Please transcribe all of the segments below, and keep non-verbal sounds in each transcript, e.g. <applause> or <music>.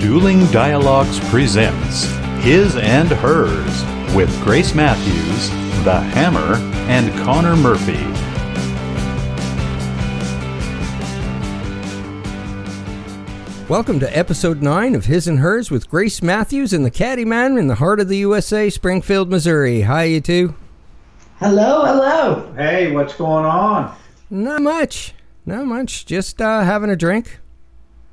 Dueling Dialogues presents His and Hers with Grace Matthews, The Hammer, and Connor Murphy. Welcome to episode 9 of His and Hers with Grace Matthews and the Caddy Man in the heart of the USA, Springfield, Missouri. Hi, you two. Hello, hello. Hey, what's going on? Not much. Not much. Just uh, having a drink.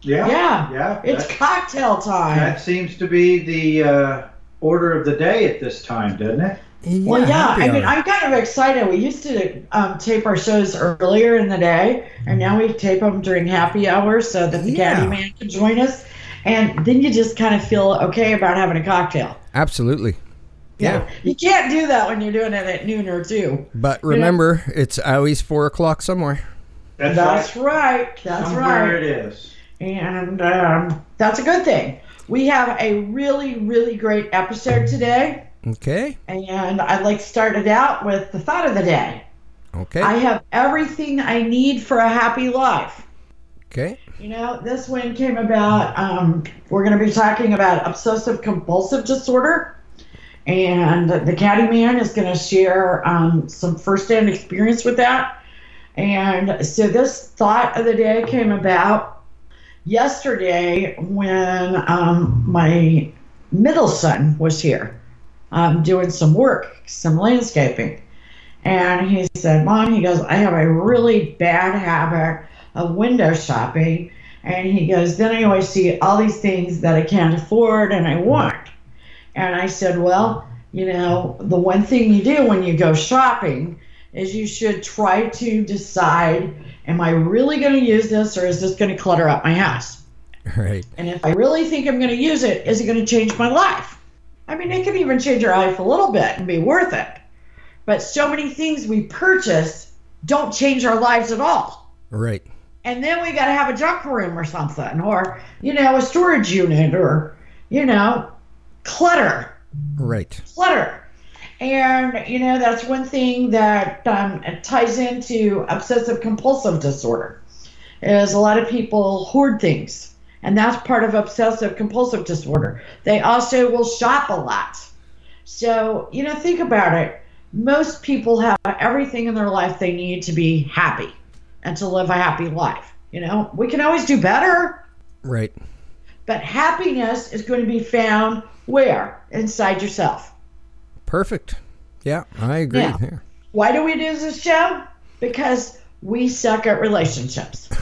Yeah, Yeah, yeah. It's cocktail time. that seems to be the uh, order of the day at this time, doesn't it? well, yeah. I mean. I'm kind of excited. We used to um, tape our shows earlier in the day, and now we tape them during happy hours so that the Yeah. caddy man can join us. And then you just kind of feel okay about having a cocktail. Absolutely. Yeah. You, you can't do that when you're doing it at noon or two. But remember, it's always 4 o'clock somewhere. That's, That's right. right. That's Somewhere right. it is. And um, that's a good thing. We have a really, really great episode today. Okay. And I'd like to start it out with the thought of the day. Okay. I have everything I need for a happy life. okay. You know, this one came about. Um, we're going to be talking about obsessive compulsive disorder. And the Caddy Man is going to share um, some firsthand experience with that. And so this thought of the day came about yesterday when um, my middle son was here um, doing some work, some landscaping. And he said, Mom, he goes, I have a really bad habit of window shopping. And he goes, Then I always see all these things that I can't afford and I want. And I said, Well, you know, the one thing you do when you go shopping is you should try to decide, Am I really going to use this or is this going to clutter up my house? Right. And if I really think I'm going to use it, is it going to change my life? I mean, it can even change your life a little bit and be worth it. But so many things we purchase don't change our lives at all. Right. And then we got to have a junk room or something, or, you know, a storage unit, or, you know, clutter Right. clutter. And, you know, that's one thing that um, ties into obsessive compulsive disorder is a lot of people hoard things. And that's part of obsessive compulsive disorder. They also will shop a lot. So, you know, think about it. Most people have everything in their life they need to be happy and to live a happy life. You know, we can always do better, Right. but happiness is going to be found where? Inside yourself. Perfect. Yeah, I agree. Yeah. Here. Why do we do this show? Because we suck at relationships. <laughs>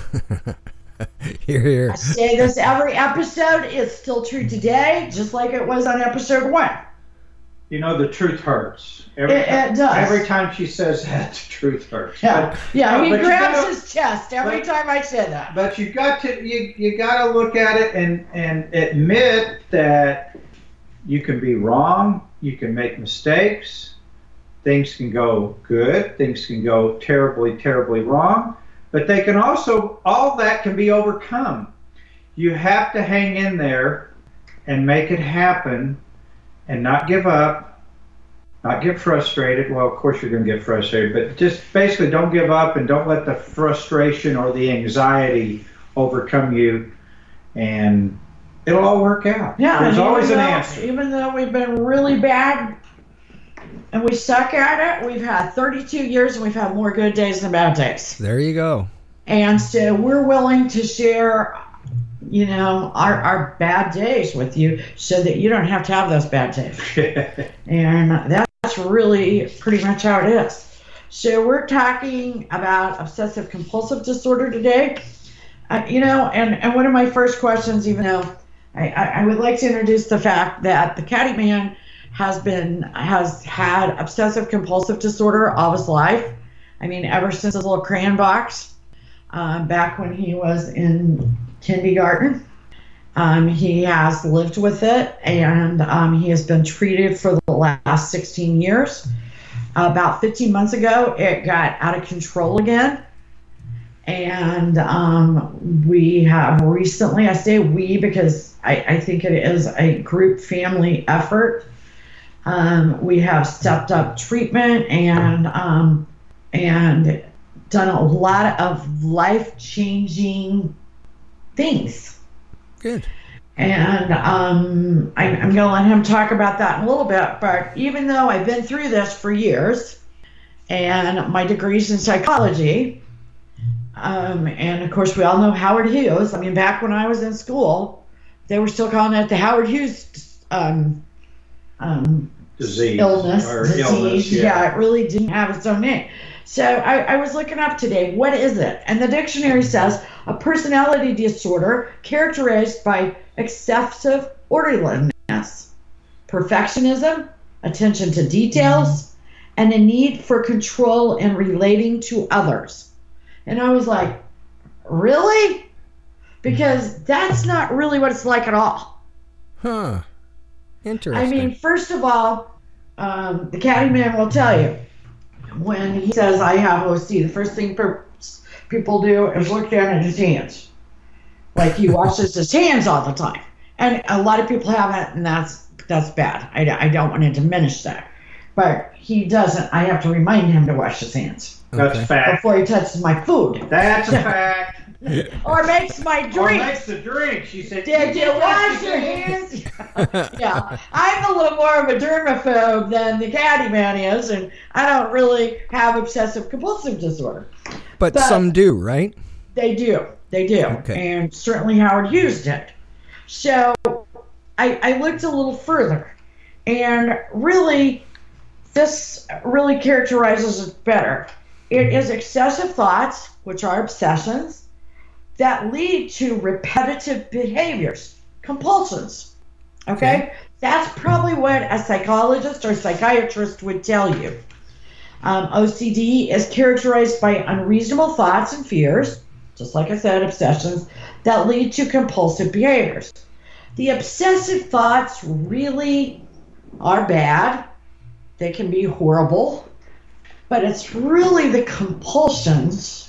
Here, here. I say this every episode. It's still true today, just like it was on episode one. You know, the truth hurts. Every, It- it does. Every time she says that, the truth hurts. Yeah, But, yeah. no, He grabs gotta- his chest every but- time I say that. but you got to you, you got to look at it and and admit that you can be wrong you can make mistakes. Things can go good. Things can go terribly terribly wrong. But they can also all that can be overcome. You have to hang in there and make it happen and not give up not get frustrated. Well of course you're going to get frustrated but just basically don't give up and don't let the frustration or the anxiety overcome you. And it'll all work out Yeah, there's always even an though- answer Even though we've been really bad and we suck at it, we've had 32 years and we've had more good days than bad days. There you go. And so we're willing to share, you know, our, our bad days with you so that you don't have to have those bad days. <laughs> And that's really pretty much how it is. So we're talking about obsessive compulsive disorder today. Uh, you know, and, and one of my first questions, even though I, I, would like to introduce the fact that the Caddy Man has been has had obsessive compulsive disorder all his life. I mean, ever since his little crayon box, um, back when he was in kindergarten. Um, he has lived with it and um, he has been treated for the last 16 years. About 15 months ago, it got out of control again. And um, we have recently, I say we because I, I think it is a group family effort. Um, we have stepped up treatment and um, and done a lot of life changing things. Good. And um, I, I'm going to let him talk about that in a little bit. But even though I've been through this for years, and my degrees in psychology, um, and of course we all know Howard Hughes. I mean, back when I was in school, they were still calling it the Howard Hughes um, um, Disease illness, or disease. illness. yeah. it really didn't have its own name. So I, I was looking up today, what is it? And the dictionary says a personality disorder characterized by excessive orderliness, perfectionism, attention to details, and a need for control in relating to others. And I was like, really? Because that's not really what it's like at all. Huh. Interesting. I mean, first of all, um, the caddy man will tell you when he says I have OC, the first thing per- people do is look down at his hands. Like he washes his hands all the time, and a lot of people have it, and that's that's bad. I, I don't want to diminish that, but he doesn't. I have to remind him to wash his hands That's Okay. a fact. before he touches my food That's a <laughs> fact. <laughs> or makes my Or drink. makes the drink. She said, Did you wash wash your hands? <laughs> yeah, I'm a little more of a germaphobe than the caddy man is, and I don't really have obsessive compulsive disorder. but, but- some do, right? They do, they do, Okay. and certainly Howard Hughes did. So I, I looked a little further, and really, this really characterizes it better. It is excessive thoughts, which are obsessions, that lead to repetitive behaviors, compulsions. Okay? Okay. That's probably what a psychologist or psychiatrist would tell you. Um, OCD is characterized by unreasonable thoughts and fears, just like I said, obsessions, that lead to compulsive behaviors. The obsessive thoughts really are bad, they can be horrible, but it's really the compulsions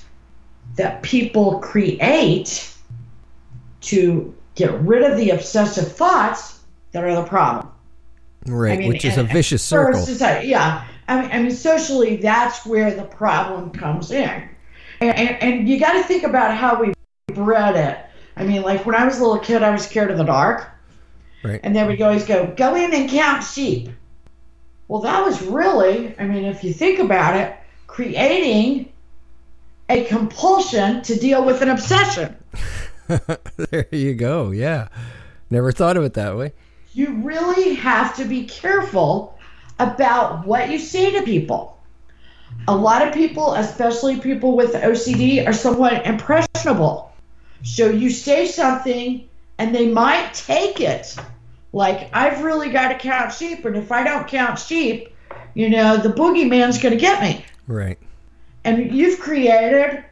that people create to get rid of the obsessive thoughts that are the problem. Right, mean, which is a vicious circle. society, yeah. I mean, I mean, socially, that's where the problem comes in. And, and, and you got to think about how we bred it. I mean, like when I was a little kid, I was scared of the dark. Right. And they would always go, go in and count sheep. Well, that was really, I mean, if you think about it, creating a compulsion to deal with an obsession. <laughs> there you go. Yeah. Never thought of it that way. you really have to be careful about what you say to people. A lot of people, especially people with OCD, are somewhat impressionable. So you say something and they might take it like, I've really got to count sheep, and if I don't count sheep, you know, the boogeyman's going to get me. Right. And you've created,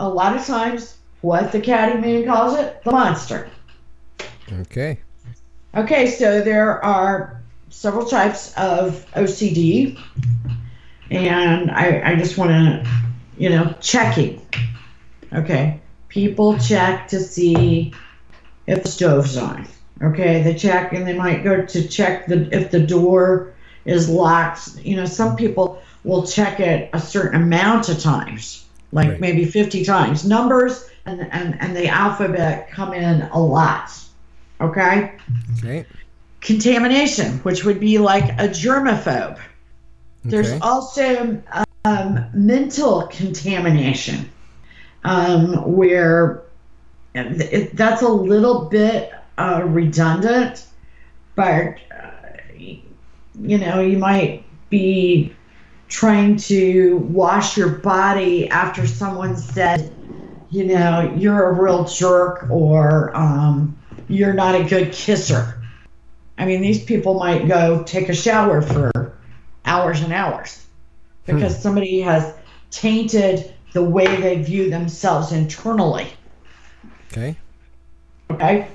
a lot of times, what the caddy man calls it, the monster. Okay. Okay, so there are several types of OCD, and I, I just want to, you know, checking. Okay, people check to see if the stove's on. Okay, they check and they might go to check the if the door is locked. You know, some people will check it a certain amount of times, like Right. maybe 50 times. Numbers and, and, and the alphabet come in a lot. Okay Okay. contamination, which would be like a germaphobe. There's also um, mental contamination, um, where it, that's a little bit uh, redundant, but uh, you know, you might be trying to wash your body after someone said, you know, you're a real jerk or um, you're not a good kisser. I mean, these people might go take a shower for hours and hours because somebody has tainted the way they view themselves internally. Okay. Okay?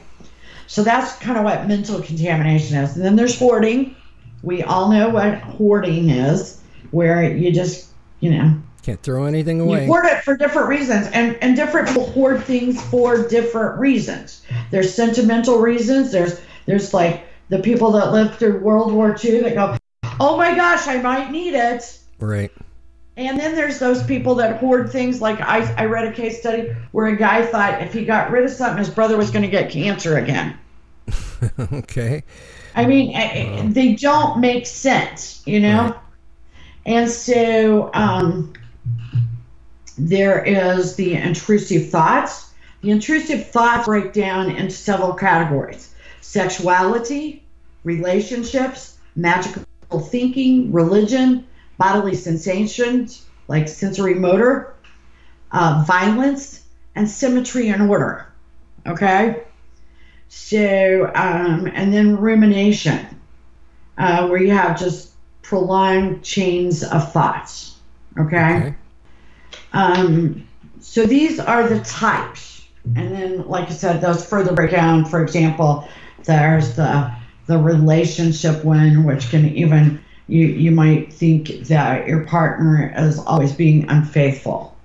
So that's kind of what mental contamination is. And then there's hoarding. We all know what hoarding is, where you just, you know, Can't throw anything you away. hoard it for different reasons, and, and different people hoard things for different reasons. There's sentimental reasons. There's there's like the people that lived through World War II that go, oh my gosh, I might need it. Right. And then there's those people that hoard things. Like I, I read a case study where a guy thought if he got rid of something, his brother was going to get cancer again. <laughs> okay. I mean, uh, they don't make sense, you know? Right. And so um, there is the intrusive thoughts. The intrusive thoughts break down into several categories sexuality, relationships, magical thinking, religion, bodily sensations like sensory motor, uh, violence, and symmetry and order. Okay? So, um, and then rumination, uh, where you have just prolonged chains of thoughts. Okay? Okay. Um, so these are the types. And then, like I said, those further break down. For example, there's the the relationship one, which can even you you might think that your partner is always being unfaithful,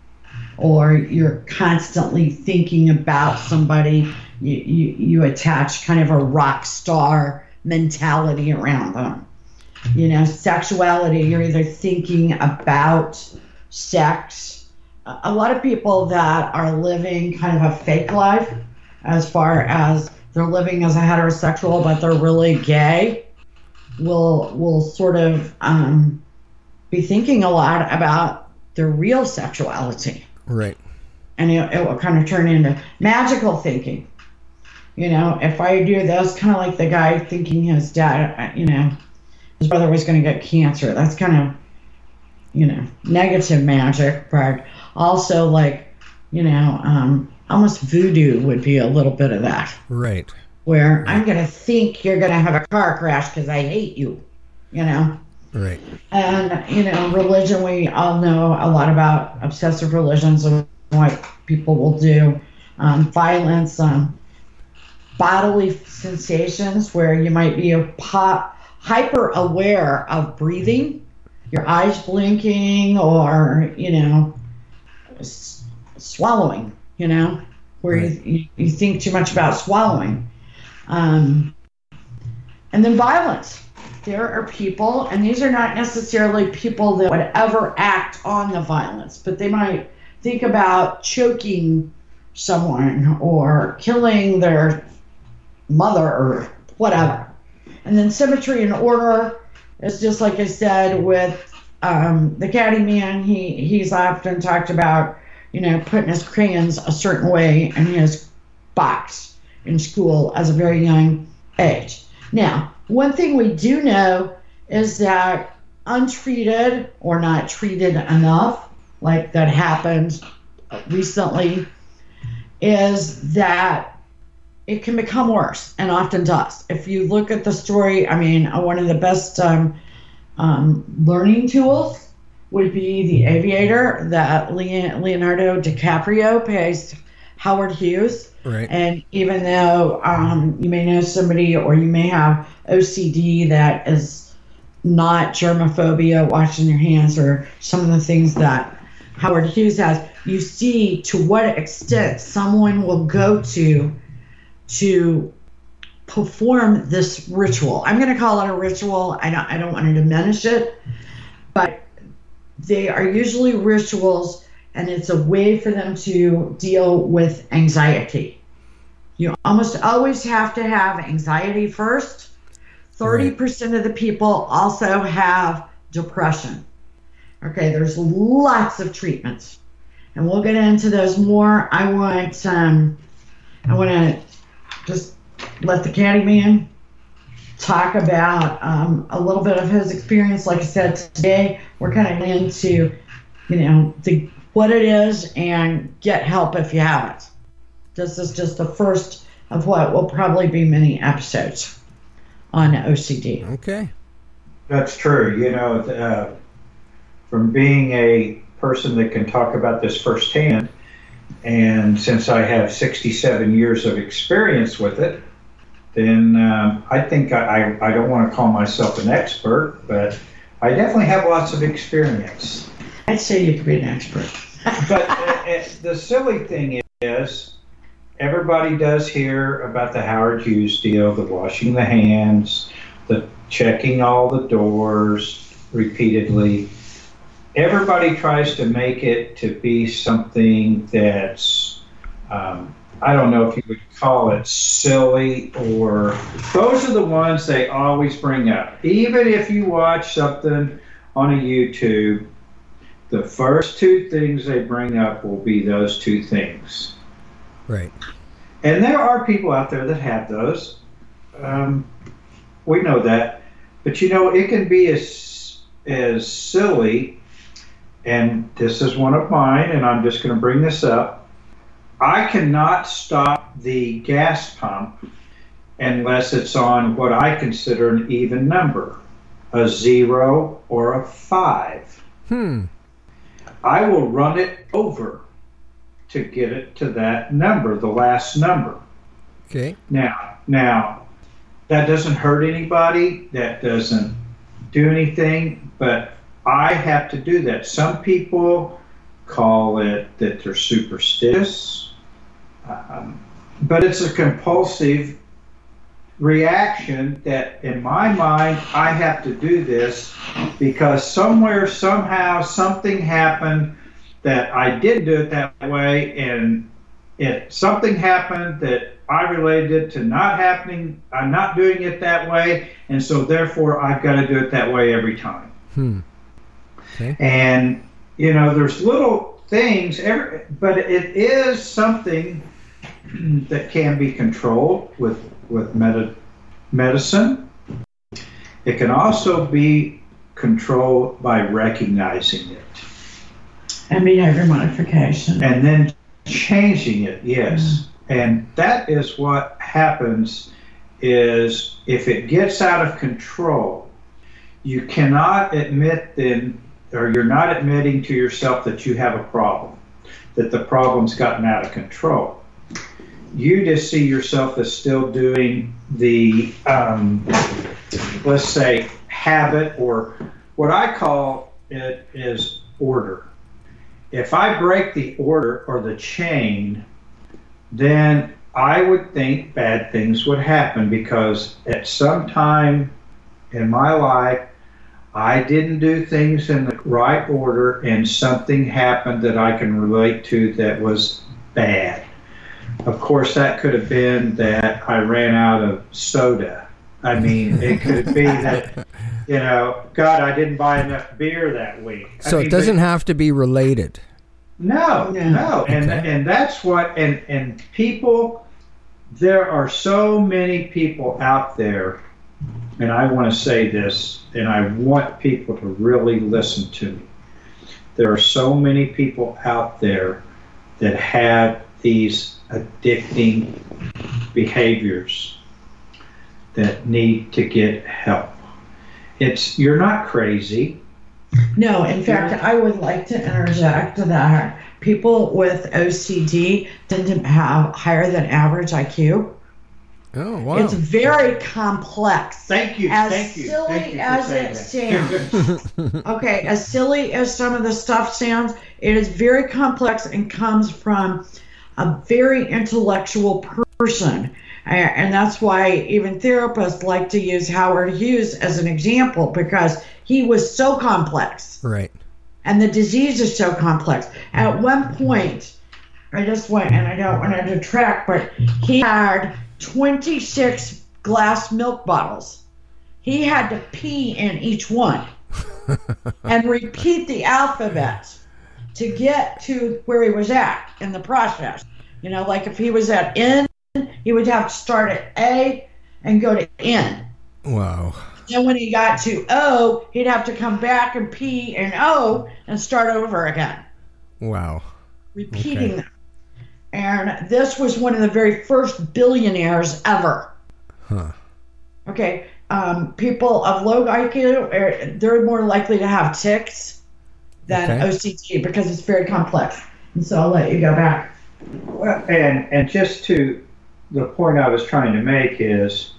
or you're constantly thinking about somebody. You you, you attach kind of a rock star mentality around them. You know, sexuality. You're either thinking about sex a lot of people that are living kind of a fake life as far as they're living as a heterosexual but they're really gay will will sort of um, be thinking a lot about their real sexuality Right. and it, it will kind of turn into magical thinking you know if i do this kind of like the guy thinking his dad you know his brother was going to get cancer that's kind of you know negative magic but also like you know um, almost voodoo would be a little bit of that Right. where i'm going to think you're going to have a car crash because i hate you you know Right. and you know, religion. We all know a lot about obsessive religions and what people will do. Um, violence, um, bodily sensations, where you might be a pop, hyper aware of breathing, your eyes blinking, or you know, s- swallowing. You know, where Right. you, you you think too much about swallowing. Um, and then violence there are people, and these are not necessarily people that would ever act on the violence, but they might think about choking someone or killing their mother or whatever. And then symmetry and order is just like I said with um, the caddy man. He he's often talked about you know putting his crayons a certain way in his box in school as a very young age. Now, one thing we do know is that untreated or not treated enough, like that happened recently, is that it can become worse and often does. If you look at the story, I mean, uh, one of the best um, um, learning tools would be The Aviator that Leonardo DiCaprio pays Howard Hughes. Right. And even though um, you may know somebody or you may have OCD that is not germophobia, washing your hands, or some of the things that Howard Hughes has, you see to what extent someone will go to to perform this ritual. I'm going to call it a ritual. I don't, I don't want to diminish it, but they are usually rituals and it's a way for them to deal with anxiety. You almost always have to have anxiety first. 30% of the people also have depression. Okay, there's lots of treatments. And we'll get into those more. I want um, I want to just let the caddy man talk about um, a little bit of his experience. Like I said today, we're kind of into, you know, the what it is and get help if you have it. This is just the first of what will probably be many episodes on OCD. Okay. That's true. You know, uh, from being a person that can talk about this firsthand, and since I have 67 years of experience with it, then um, I think I, I, I don't want to call myself an expert, but I definitely have lots of experience. I'd say you could be an expert. But <laughs> uh, uh, the silly thing is, everybody does hear about the Howard Hughes deal, the washing the hands, the checking all the doors repeatedly. Everybody tries to make it to be something that's um, I don't know if you would call it silly or those are the ones they always bring up. Even if you watch something on a YouTube, the first two things they bring up will be those two things. Right. And there are people out there that have those. Um, we know that. But you know, it can be as, as silly, and this is one of mine, and I'm just going to bring this up. I cannot stop the gas pump unless it's on what I consider an even number a zero or a five. Hmm. I will run it over to get it to that number, the last number. Okay. Now, now, that doesn't hurt anybody. That doesn't do anything. But I have to do that. Some people call it that they're superstitious, um, but it's a compulsive reaction that, in my mind, I have to do this because somewhere, somehow, something happened that I didn't do it that way, and it something happened that I related it to not happening. I'm not doing it that way, and so therefore I've got to do it that way every time. Hmm. And you know, there's little things, every, but it is something <clears throat> that can be controlled with with med- medicine. It can also be controlled by recognizing it And behavior modification. and then changing it. Yes, mm-hmm. and that is what happens. Is if it gets out of control, you cannot admit then, or you're not admitting to yourself that you have a problem, that the problem's gotten out of control. You just see yourself as still doing the, um, let's say, habit, or what I call it is order. If I break the order or the chain, then I would think bad things would happen because at some time in my life, I didn't do things in the right order and something happened that I can relate to that was bad. Of course, that could have been that I ran out of soda. I mean, it could be that, <laughs> you know, God, I didn't buy enough beer that week. I So mean, it doesn't have to be related. no, no, and Okay. and that's what and and people. There are so many people out there, and I want to say this, and I want people to really listen to me. There are so many people out there that have these addicting behaviors that need to get help. It's you're not crazy. No, in fact, I would like to interject that people with OCD tend to have higher than average IQ. Oh wow. It's very complex. Thank you. As thank you. silly thank you for as saying it that. <laughs> Okay, as silly as some of the stuff sounds, it is very complex and comes from a very intellectual person. And that's why even therapists like to use Howard Hughes as an example because he was so complex right. and the disease is so complex. At mm-hmm. one point, I just went and I don't want to detract, but he had 26 glass milk bottles. He had to pee in each one <laughs> and repeat the alphabet to get to where he was at in the process. You know, like if he was at N, he would have to start at A and go to N. Wow. Then when he got to O, he'd have to come back and P and O and start over again, Wow. repeating Okay. them. And this was one of the very first billionaires ever. Huh. Okay, um, people of low IQ, are, they're more likely to have tics than Okay. OCD because it's very complex. And so I'll let you go back. Well, and and just to the point I was trying to make is,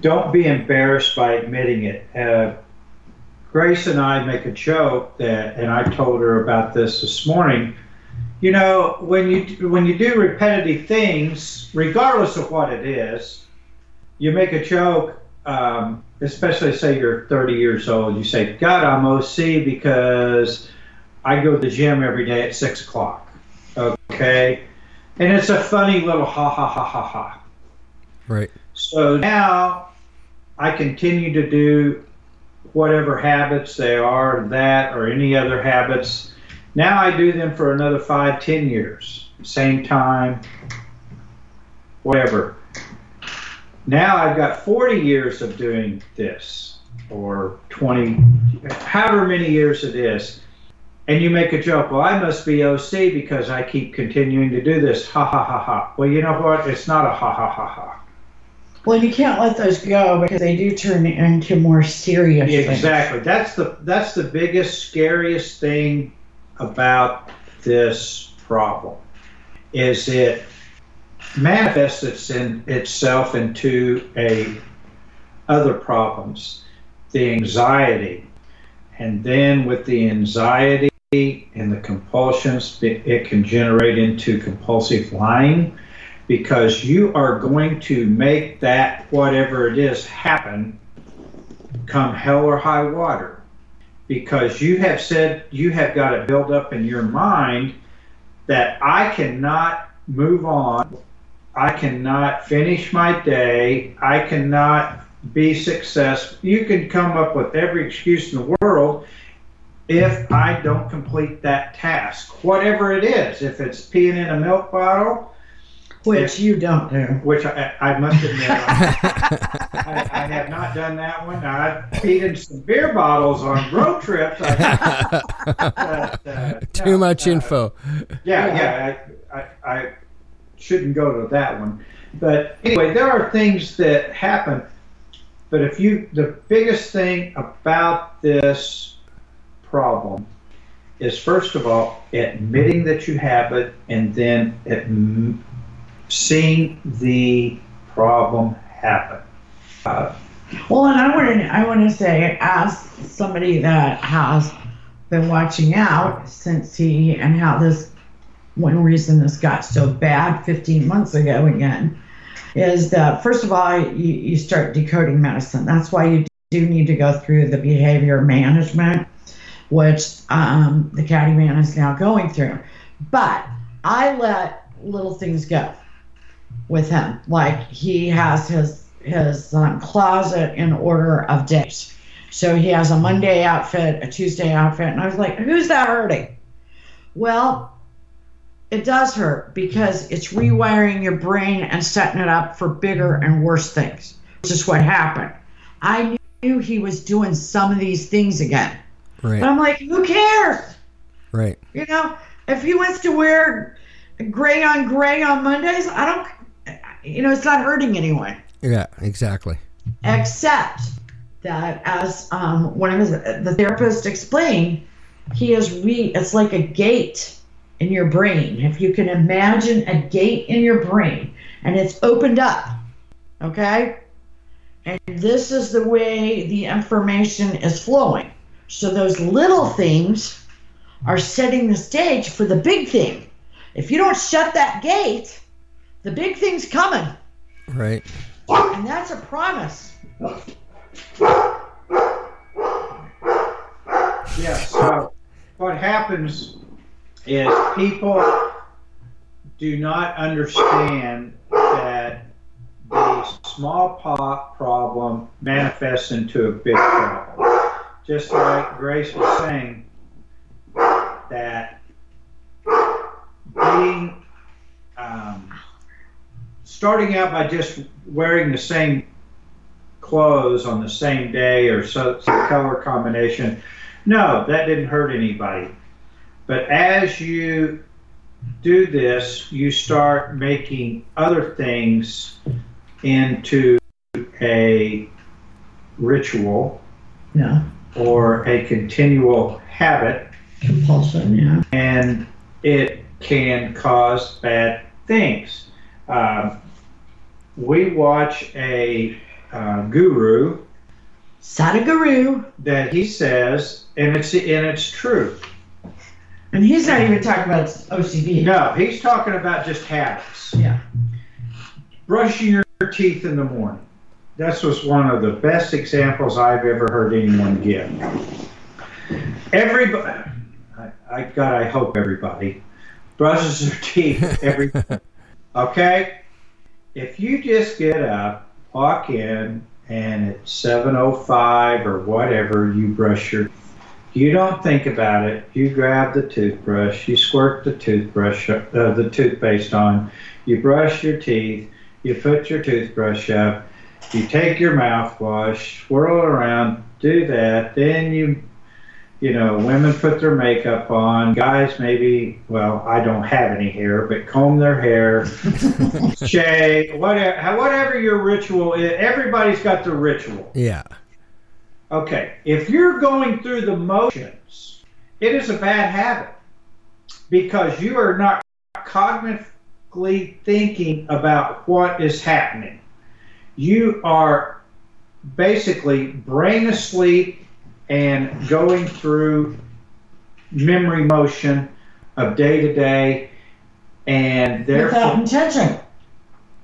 don't be embarrassed by admitting it. Uh, Grace and I make a joke that, and I told her about this this morning. You know, when you when you do repetitive things, regardless of what it is, you make a joke. Um, especially say you're 30 years old, you say, "God, I'm OC because I go to the gym every day at six o'clock." Okay, And it's a funny little ha ha ha ha ha. Right. So now I continue to do whatever habits they are, that or any other habits. Now I do them for another five, ten years. Same time, whatever. Now I've got 40 years of doing this, or 20, however many years it is. And you make a joke, well, I must be OC because I keep continuing to do this. Ha ha ha ha. Well, you know what? It's not a ha ha ha ha. Well, you can't let those go because they do turn into more serious things. Exactly. That's the that's the biggest, scariest thing about this problem. Is it manifests its in, itself into a other problems, the anxiety, and then with the anxiety and the compulsions, it, it can generate into compulsive lying because you are going to make that whatever it is happen come hell or high water because you have said you have got it built up in your mind that I cannot move on. I cannot finish my day. I cannot be successful you can come up with every excuse in the world if I don't complete that task. Whatever it is if it's peeing in a milk bottle Which you don't do. which I, I must admit, I, <laughs> I have not done that one. Now, I've peed in some beer bottles on road trips. <laughs> But, uh, Too no, much uh, info. Yeah, yeah, I, I, I shouldn't go to that one. But anyway, there are things that happen. But if you, the biggest thing about this problem is first of all admitting that you have it, and then adm- seeing the problem happen. Uh, Well, and I want to I want to say, as somebody that has been watching out since he and how this one reason this got so bad 15 months ago again is that first of all you, you start decoding medicine. That's why you do need to go through the behavior management, which um, the caddy man is now going through. But I let little things go with him. Like he has his his um, closet in order of days. So he has a Monday outfit, a Tuesday outfit, and I was like, "Who's that hurting?" Well, it does hurt because it's rewiring your brain and setting it up for bigger and worse things. Which is what happened. I knew he was doing some of these things again, but Right. I'm like, "Who cares?" Right. You know, if he wants to wear gray on gray on Mondays, I don't. You know, it's not hurting anyone Yeah. Exactly. except that as um, one of his the therapist explained he is re it's like a gate in your brain if you can imagine a gate in your brain and it's opened up okay and this is the way the information is flowing so those little things are setting the stage for the big thing if you don't shut that gate the big thing's coming Right. and that's a promise Yeah, so what happens is people do not understand that the small pot problem manifests into a big problem. Just like Grace was saying, that being um, starting out by just wearing the same clothes on the same day or so some color combination. No that didn't hurt anybody. But as you do this you start making other things into a ritual yeah. or a continual habit. Compulsion yeah. And it can cause bad things. Um, we watch a uh, guru Sadhguru, that he says, and it's and it's true. and he's not even talking about OCD. No, he's talking about just habits. Yeah. Brushing your teeth in the morning. This was one of the best examples I've ever heard anyone give. Everybody, I, I God, I hope everybody brushes their teeth every. <laughs> okay, if you just get up, walk in, and at 7:05 or whatever, you brush your. You don't think about it. You grab the toothbrush. You squirt the toothbrush, uh, the toothpaste on. You brush your teeth. You put your toothbrush up. You take your mouthwash, swirl around, do that. Then you you know, women put their makeup on. Guys, maybe, well, I don't have any hair, but comb their hair, <laughs> shave, whatever, whatever your ritual is. Everybody's got their ritual. Yeah. Okay. If you're going through the motions, it is a bad habit because you are not cognitively thinking about what is happening. You are basically brain asleep and going through memory motion of day to day and therefore Without intention.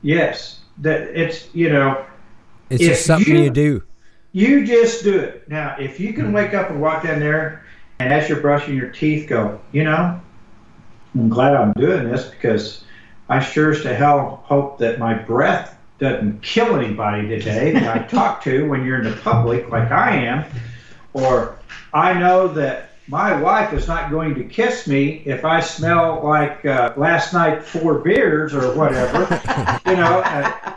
yes that it's you know It's just something you- you do. you just do it now if you can wake up and walk down there and as you're brushing your teeth go you know i'm glad i'm doing this because i sure as to hell hope that my breath doesn't kill anybody today that i talk to when you're in the public like i am or I know that my wife is not going to kiss me if I smell like uh, last night four beers or whatever, <laughs> you know. Uh,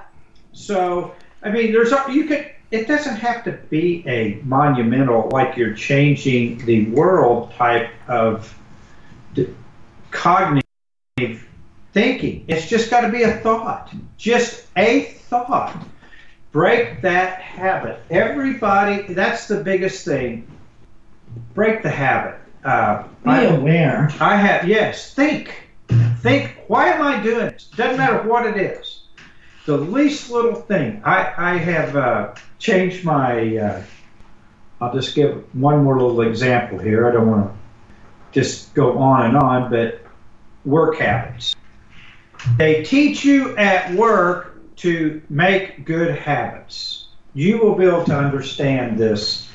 so I mean, there's you could. It doesn't have to be a monumental like you're changing the world type of d- cognitive thinking. It's just got to be a thought, just a thought break that habit. Everybody, that's the biggest thing. Break the habit. Uh, Be I, aware. I have, yes, think. Think, why am I doing this? Doesn't matter what it is. The least little thing. I, I have uh, changed my, uh, I'll just give one more little example here. I don't want to just go on and on, but work habits. They teach you at work to make good habits. You will be able to understand this,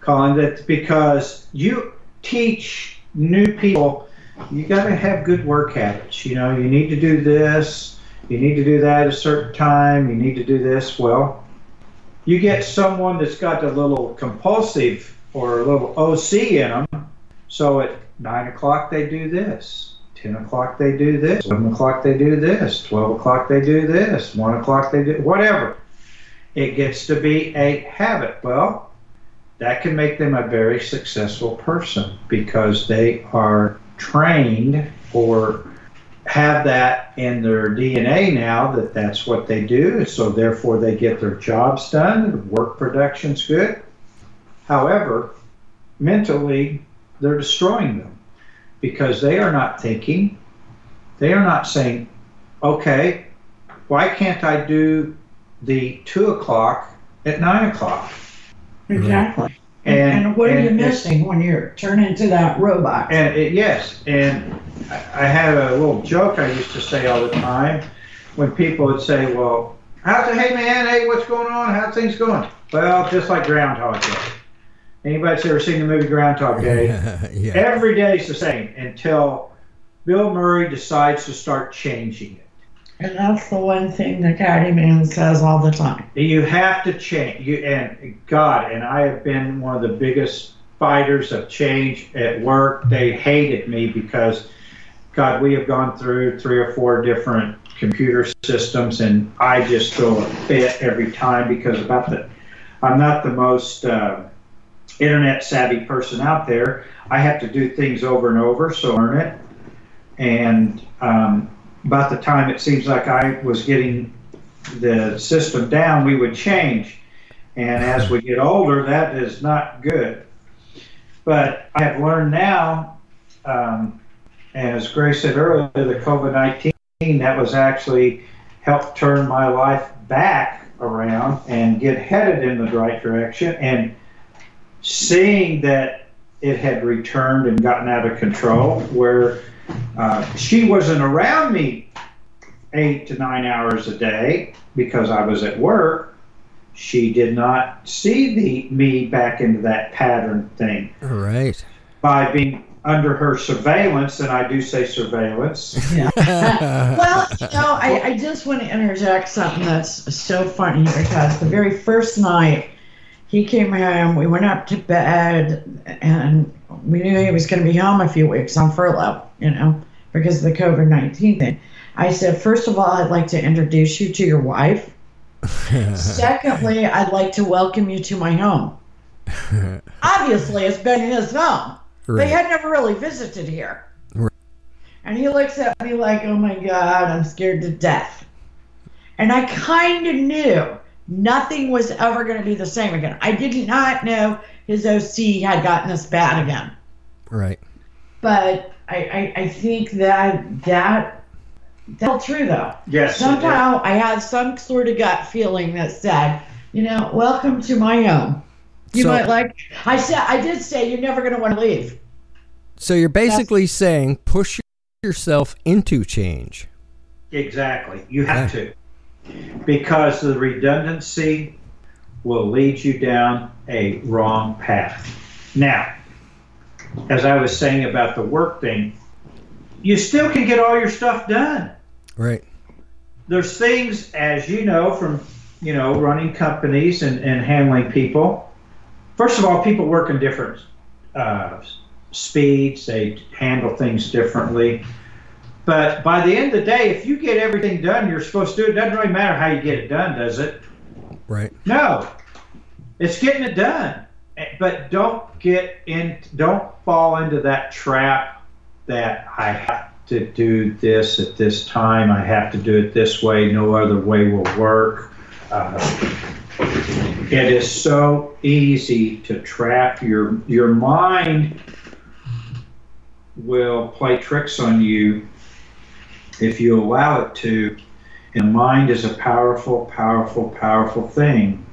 Colin, that because you teach new people, you got to have good work habits. You know, you need to do this, you need to do that at a certain time, you need to do this. Well, you get someone that's got a little compulsive or a little OC in them, so at 9 o'clock they do this. 10 o'clock they do this, 11 o'clock they do this, 12 o'clock they do this, 1 o'clock they do whatever. It gets to be a habit. Well, that can make them a very successful person because they are trained or have that in their DNA now that that's what they do. So therefore they get their jobs done, work production's good. However, mentally they're destroying them because they are not thinking. They are not saying, okay, why can't I do the two o'clock at nine o'clock? Exactly. And- And, what are you missing when you're turning into that robot? And it, yes, and I I had a little joke I used to say all the time when people would say, "Well, how's it? Hey man, hey, what's going on? How's things going?" Well, just like Groundhog Day. Anybody's ever seen the movie Groundhog Day? <laughs> yeah. is the same until Bill Murray decides to start changing it. And that's the one thing that Caddy Man says all the time. You have to change. You and God and I have been one of the biggest fighters of change at work. They hated me because, God, we have gone through three or four different computer systems, and I just throw a fit every time because about the, I'm not the most uh, internet savvy person out there. I have to do things over and over, so learn it. And um, about the time it seems like I was getting the system down, we would change. And as we get older, that is not good. But I have learned now, um, as Grace said earlier, the COVID 19, that was actually helped turn my life back around and get headed in the right direction. And seeing that it had returned and gotten out of control, where uh, she wasn't around me eight to nine hours a day because I was at work. She did not see the me back into that pattern thing All right. by being under her surveillance, and I do say surveillance. <laughs> Well, you know, I, I just want to interject something that's so funny because the very first night he came home, we went up to bed, and we knew he was going to be home a few weeks on furlough, you know, because of the COVID 19 thing. I said, first of all, I'd like to introduce you to your wife. <laughs> Secondly, I'd like to welcome you to my home. <laughs> Obviously, it's been his home. They had never really visited here. Right. And he looks at me like, oh my God, I'm scared to death. And I kind of knew nothing was ever going to be the same again. I did not know his OC had gotten this bad again. Right. But I, I, I think that that that's true though. Yes, it Somehow I had some sort of gut feeling that said, you know, welcome to my home. You So- might like. I said I did say you're never going to want to leave. So you're basically saying push yourself into change. Exactly. You have to. Because the redundancy will lead you down a wrong path. Now, as I was saying about the work thing, you still can get all your stuff done. Right. There's things, as you know, from you know running companies and, and handling people. First of all, people work in different uh, speeds. They handle things differently. But by the end of the day, if you get everything done you're supposed to do, it doesn't really matter how you get it done, does it? Right. No, it's getting it done. Eh, But don't get in, don't fall into that trap that I have to do this at this time. I have to do it this way. No other way will work. Uh, it is so easy to trap your your mind. Will play tricks on you if you allow it to. And mind is a powerful, powerful, powerful thing.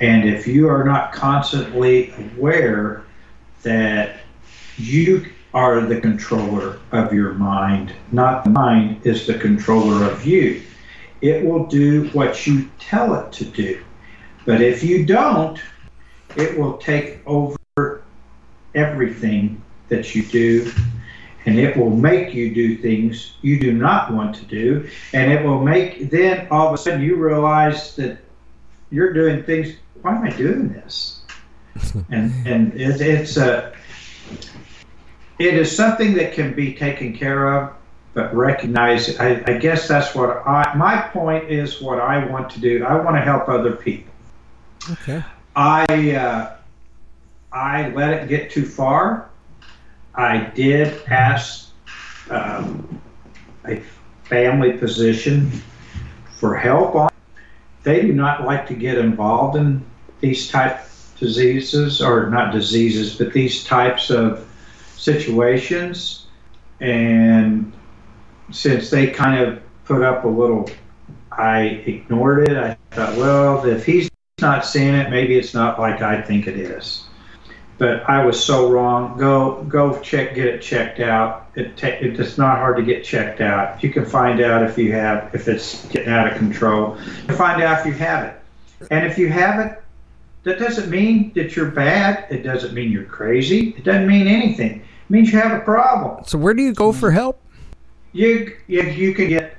And if you are not constantly aware that you are the controller of your mind, not the mind is the controller of you, it will do what you tell it to do. But if you don't, it will take over everything that you do and it will make you do things you do not want to do and it will make then all of a sudden you realize that you're doing things why am i doing this <laughs> and and it, it's a it is something that can be taken care of but recognize I, I guess that's what i my point is what i want to do i want to help other people Okay. I uh, I let it get too far. I did ask um, a family physician for help on. They do not like to get involved in these type diseases, or not diseases, but these types of situations. And since they kind of put up a little, I ignored it. I thought, well, if he's not seeing it, maybe it's not like I think it is. But I was so wrong. Go go check, get it checked out. It ta- it's not hard to get checked out. You can find out if you have if it's getting out of control. You find out if you have it, and if you have it, that doesn't mean that you're bad. It doesn't mean you're crazy. It doesn't mean anything. It means you have a problem So where do you go for help? you you, you can get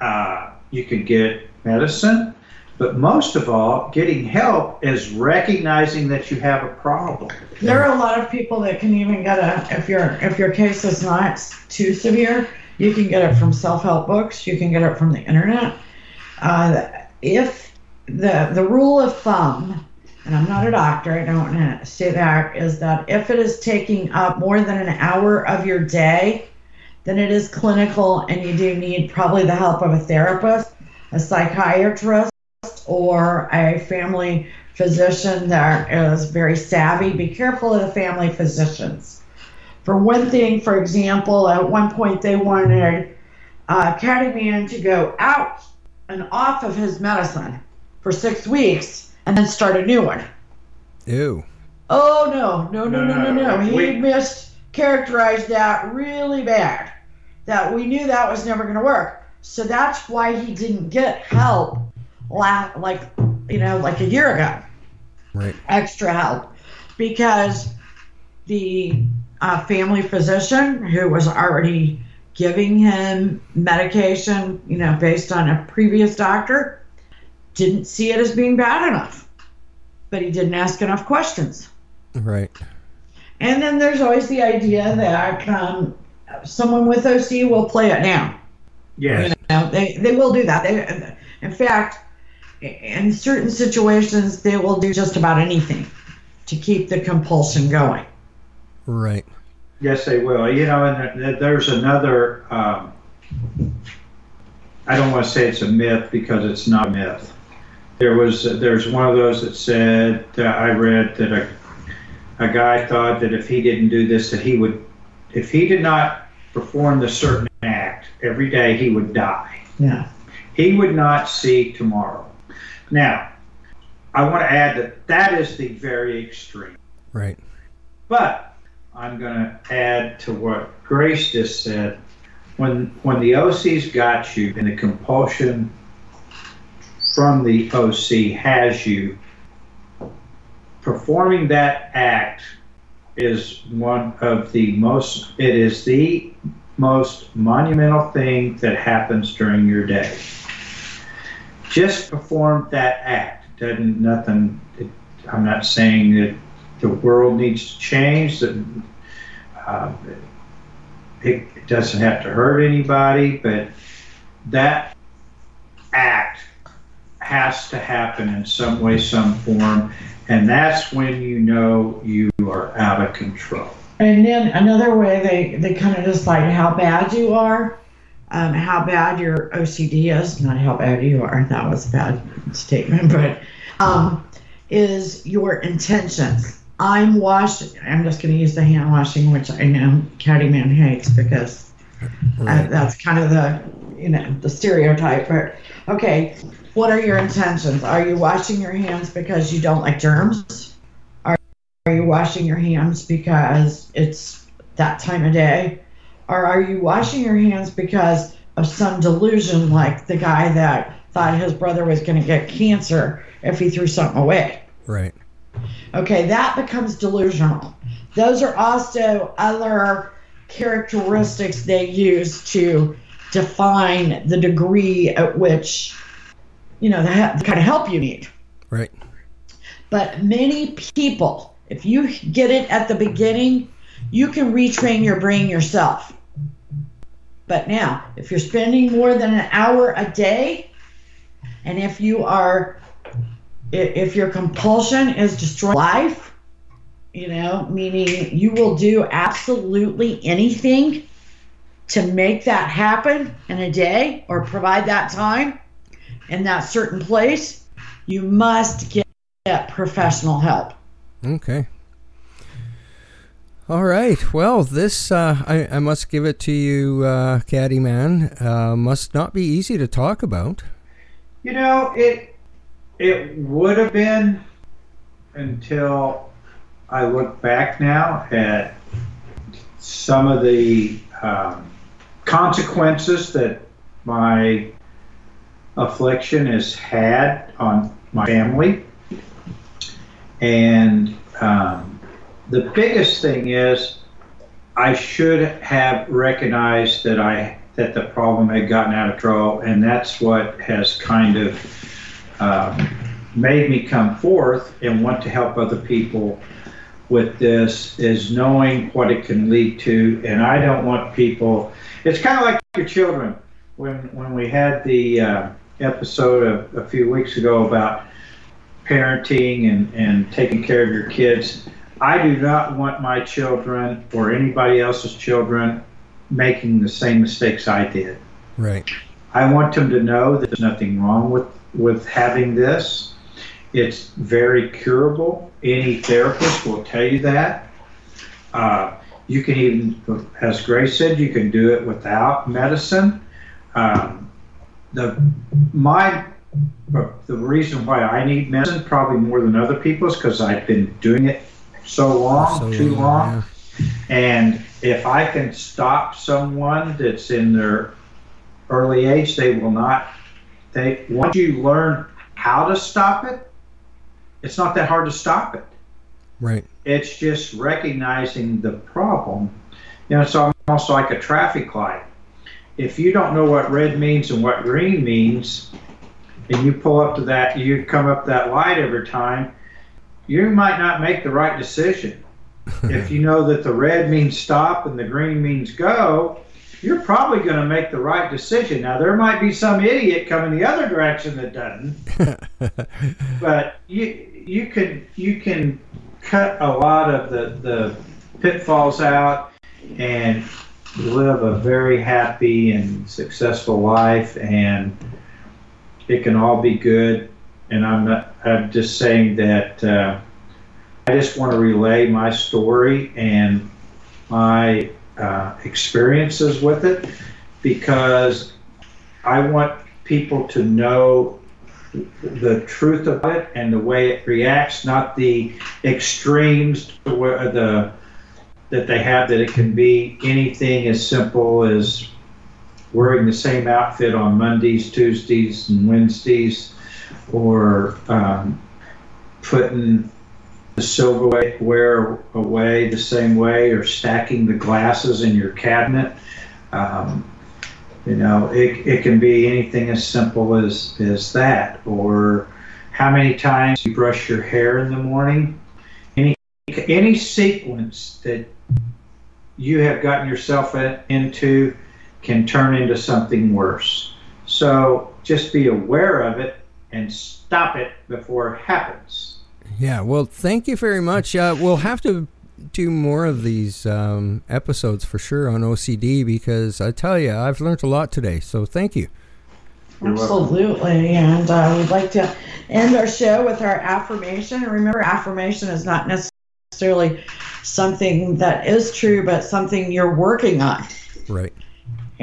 uh, you can get medicine, but most of all, getting help is recognizing that you have a problem. There are a lot of people that can even get a if your if your case is not too severe, you can get it from self-help books. You can get it from the internet. Uh, if the the rule of thumb, and I'm not a doctor, I don't want to say that, is that if it is taking up more than an hour of your day, then it is clinical, and you do need probably the help of a therapist, a psychiatrist, or a family physician that is very savvy. Be careful of the family physicians. For one thing, for example, at one point they wanted uh, Caddyman to go out and off of his medicine for six weeks and then start a new one. Ew. Oh no, no, no, no, no, no. He We- mischaracterized that really bad. That we knew that was never going to work. So that's why he didn't get help, la- like you know, like a year ago Right. extra help because the a family physician who was already giving him medication, you know, based on a previous doctor, didn't see it as being bad enough. But he didn't ask enough questions. Right. And then there's always the idea that um, someone with OC will play it down. Yes. You know, they, they will do that. They, in fact, in certain situations, they will do just about anything to keep the compulsion going. Right. Yes, they will. You know, and there's another. Um, I don't want to say it's a myth because it's not a myth. There was there's one of those that said that I read that a a guy thought that if he didn't do this that he would if he did not perform the certain act every day he would die. Yeah. He would not see tomorrow. Now, I want to add that that is the very extreme. Right. But I'm going to add to what Grace just said. When when the OC's got you and the compulsion from the OC has you, performing that act is one of the most. It is the most monumental thing that happens during your day. Just perform that act. Doesn't nothing. It, I'm not saying that the world needs to change. That uh, it, it doesn't have to hurt anybody, but that act has to happen in some way, some form, and that's when you know you are out of control. And then another way they, they kind of decide how bad you are, um, how bad your OCD is, not how bad you are, that was a bad statement, but um, is your intentions. I'm washing, I'm just going to use the hand washing, which I know Caddyman hates because uh, that's kind of the, you know, the stereotype. But okay, what are your intentions? Are you washing your hands because you don't like germs? Are, are you washing your hands because it's that time of day? Or are you washing your hands because of some delusion like the guy that thought his brother was going to get cancer if he threw something away? Right. Okay, that becomes delusional. Those are also other characteristics they use to define the degree at which, you know, the, the kind of help you need. Right. But many people, if you get it at the beginning, you can retrain your brain yourself. But now, if you're spending more than an hour a day, and if you are, if your compulsion is destroying life, you know, meaning you will do absolutely anything to make that happen in a day or provide that time in that certain place, you must get get professional help. Okay. All right. Well, this uh, I, I must give it to you, uh, Caddy Man. Uh, must not be easy to talk about. You know, it it would have been until I look back now at some of the um, consequences that my affliction has had on my family. And um, the biggest thing is, I should have recognized that I that the problem had gotten out of control, and that's what has kind of um, made me come forth and want to help other people with this. Is knowing what it can lead to, and I don't want people. It's kind of like your children when when we had the uh, episode a, a few weeks ago about parenting and, and taking care of your kids. I do not want my children or anybody else's children making the same mistakes I did. Right. I want them to know that there's nothing wrong with, with having this. It's very curable. Any therapist will tell you that. Uh, you can even, as Grace said, you can do it without medicine. Um, the my the reason why I need medicine probably more than other people is because I've been doing it so long, So too long. yeah. And if I can stop someone that's in their early age, they will not. They once you learn how to stop it, it's not that hard to stop it. Right. it's just recognizing the problem. You know, it's almost like a traffic light. If you don't know what red means and what green means, and you pull up to that, you come up that light every time, you might not make the right decision. if you know that the red means stop and the green means go, you're probably going to make the right decision. Now, there might be some idiot coming the other direction that doesn't, <laughs> but you you can you can cut a lot of the the pitfalls out and live a very happy and successful life, and it can all be good. And I'm not, I'm just saying that uh, I just want to relay my story and my uh, experiences with it because I want people to know the truth of it and the way it reacts, not the extremes the that they have that it can be anything as simple as wearing the same outfit on Mondays, Tuesdays, and Wednesdays, or um, putting the silverware away the same way, or stacking the glasses in your cabinet. Um, you know, it, it can be anything as simple as, as that, or how many times you brush your hair in the morning. Any, any sequence that you have gotten yourself into can turn into something worse. So just be aware of it and stop it before it happens. Yeah, well, thank you very much. Uh, we'll have to do more of these um, episodes for sure on OCD because I tell you, I've learned a lot today. So thank you. Absolutely. And uh, we'd like to end our show with our affirmation. Remember, affirmation is not necessarily something that is true, but something you're working on. Right.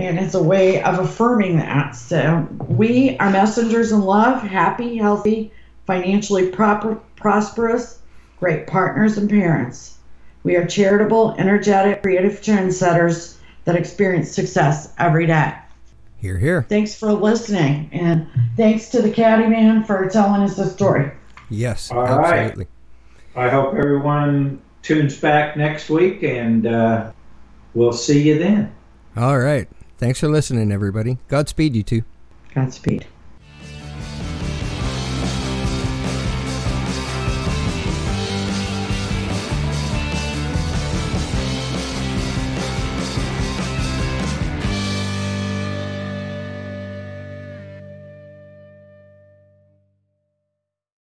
And it's a way of affirming that. So we are messengers in love, happy, healthy, financially proper, prosperous, great partners and parents. We are charitable, energetic, creative trendsetters that experience success every day. Hear, hear. Thanks for listening, and thanks to the Caddy Man for telling us the story. Yes, All absolutely. Right. I hope everyone tunes back next week, and uh, we'll see you then. All right. Thanks for listening, everybody. Godspeed, you two. Godspeed.